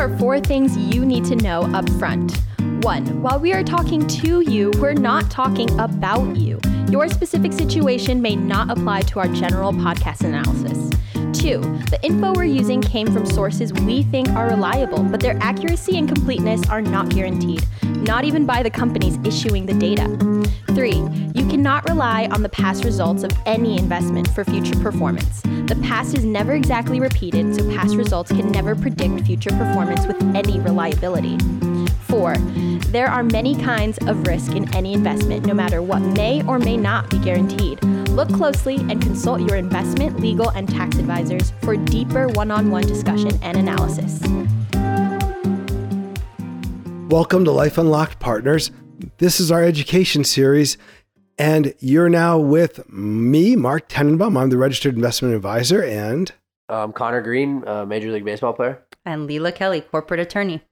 are four things you need to know up front. One, while we are talking to you, we're not talking about you. Your specific situation may not apply to our general podcast analysis. Two, the info we're using came from sources we think are reliable, but their accuracy and completeness are not guaranteed, not even by the companies issuing the data. Three, you cannot rely on the past results of any investment for future performance. The past is never exactly repeated, so past results can never predict future performance with any reliability. Four, there are many kinds of risk in any investment, no matter what may or may not be guaranteed. Look closely and consult your investment, legal, and tax advisors for deeper one on one discussion and analysis. Welcome to Life Unlocked Partners. This is our education series, and you're now with me, Mark Tenenbaum. I'm the registered investment advisor, and Um, Connor Green, uh, Major League Baseball player. And Leela Kelly, corporate attorney.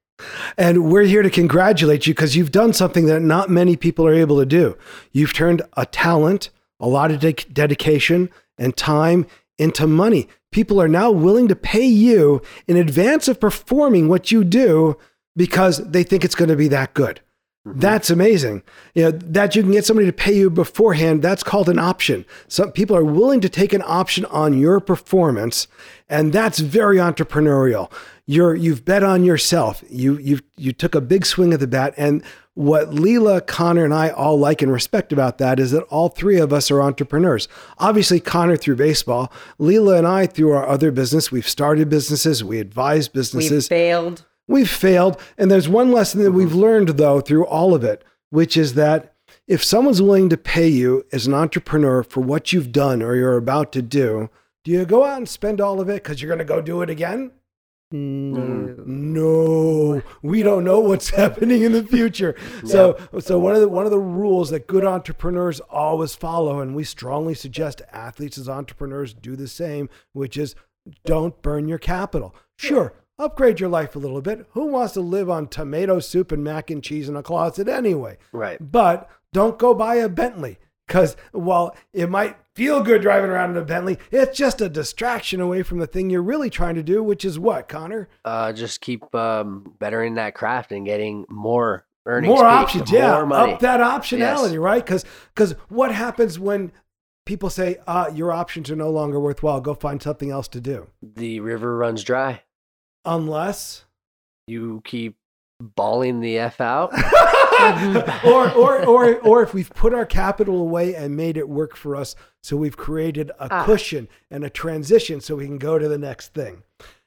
and we're here to congratulate you because you've done something that not many people are able to do. You've turned a talent, a lot of de- dedication, and time into money. People are now willing to pay you in advance of performing what you do because they think it's going to be that good. Mm-hmm. That's amazing. You know, that you can get somebody to pay you beforehand, that's called an option. Some people are willing to take an option on your performance, and that's very entrepreneurial. You're you've bet on yourself. You you you took a big swing at the bat and what Leela, Connor, and I all like and respect about that is that all three of us are entrepreneurs. Obviously, Connor through baseball, Leela and I through our other business. We've started businesses, we advise businesses. We businesses. failed. We've failed. And there's one lesson that we've learned, though, through all of it, which is that if someone's willing to pay you as an entrepreneur for what you've done or you're about to do, do you go out and spend all of it because you're going to go do it again? No. No, we don't know what's happening in the future. So, so one of the one of the rules that good entrepreneurs always follow, and we strongly suggest athletes as entrepreneurs do the same, which is don't burn your capital. Sure, upgrade your life a little bit. Who wants to live on tomato soup and mac and cheese in a closet anyway? Right. But don't go buy a Bentley because while it might feel good driving around in a Bentley, it's just a distraction away from the thing you're really trying to do, which is what, Connor? Uh, just keep um, bettering that craft and getting more earnings. more options, yeah, More money. up that optionality, Yes. right? Because because what happens when people say, uh, your options are no longer worthwhile? Go find something else to do, the river runs dry. Unless. You keep balling the F out. or, or, or, or if we've put our capital away and made it work for us, so we've created a Ah. cushion and a transition so we can go to the next thing.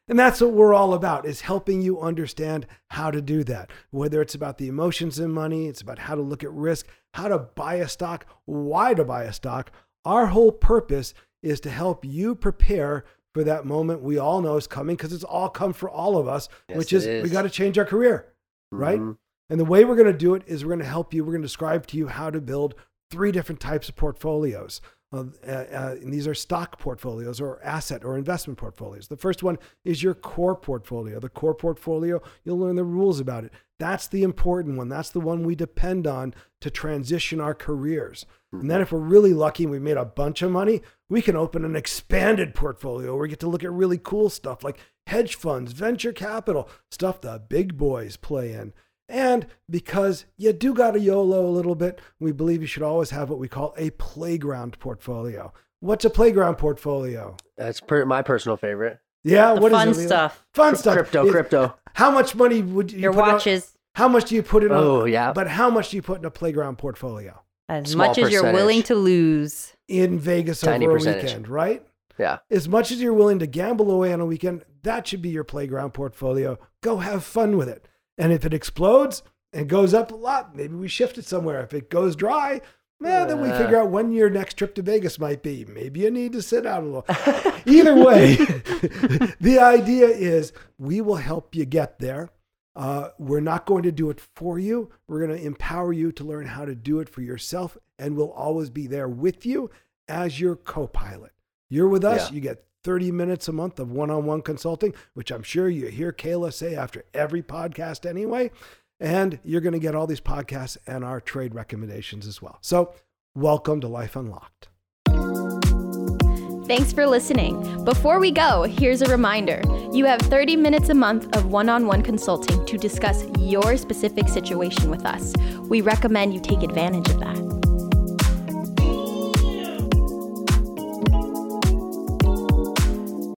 And that's what we're all about is helping you understand how to do that. Whether it's about the emotions in money, it's about how to look at risk, how to buy a stock, why to buy a stock. Our whole purpose is to help you prepare for that moment we all know is coming because it's all come for all of us, Yes, which is we got to change our career, right? Mhm. And the way we're going to do it is we're going to help you. We're going to describe to you how to build three different types of portfolios. Uh, uh, uh, and these are stock portfolios or asset or investment portfolios. The first one is your core portfolio. The core portfolio, you'll learn the rules about it. That's the important one. That's the one we depend on to transition our careers. And then, mm-hmm. if we're really lucky and we made a bunch of money, we can open an expanded portfolio where we get to look at really cool stuff like hedge funds, venture capital, stuff the big boys play in. And because you do got to YOLO a little bit, we believe you should always have what we call a playground portfolio. What's a playground portfolio? That's per- my personal favorite. Yeah, The what is fun it, stuff. Fun stuff. Crypto, Is- crypto. How much money would you Your put on- watches. how much do you put in? Oh, a, yeah. But how much do you put in a playground portfolio As Small much as you're willing to lose. in Vegas Tiny over a percentage. weekend, right? Yeah. As much as you're willing to gamble away on a weekend, that should be your playground portfolio. Go have fun with it. And if it explodes and goes up a lot, maybe we shift it somewhere. If it goes dry, well, then we figure out when your next trip to Vegas might be. Maybe you need to sit out a little. Either way, the idea is we will help you get there. Uh, we're not going to do it for you. We're going to empower you to learn how to do it for yourself, and we'll always be there with you as your co pilot. You're with us, Yeah. you get 30 minutes a month of one on one consulting, which I'm sure you hear Kayla say after every podcast anyway. And you're going to get all these podcasts and our trade recommendations as well. So, welcome to Life Unlocked. Thanks for listening. Before we go, here's a reminder you have 30 minutes a month of one on one consulting to discuss your specific situation with us. We recommend you take advantage of that.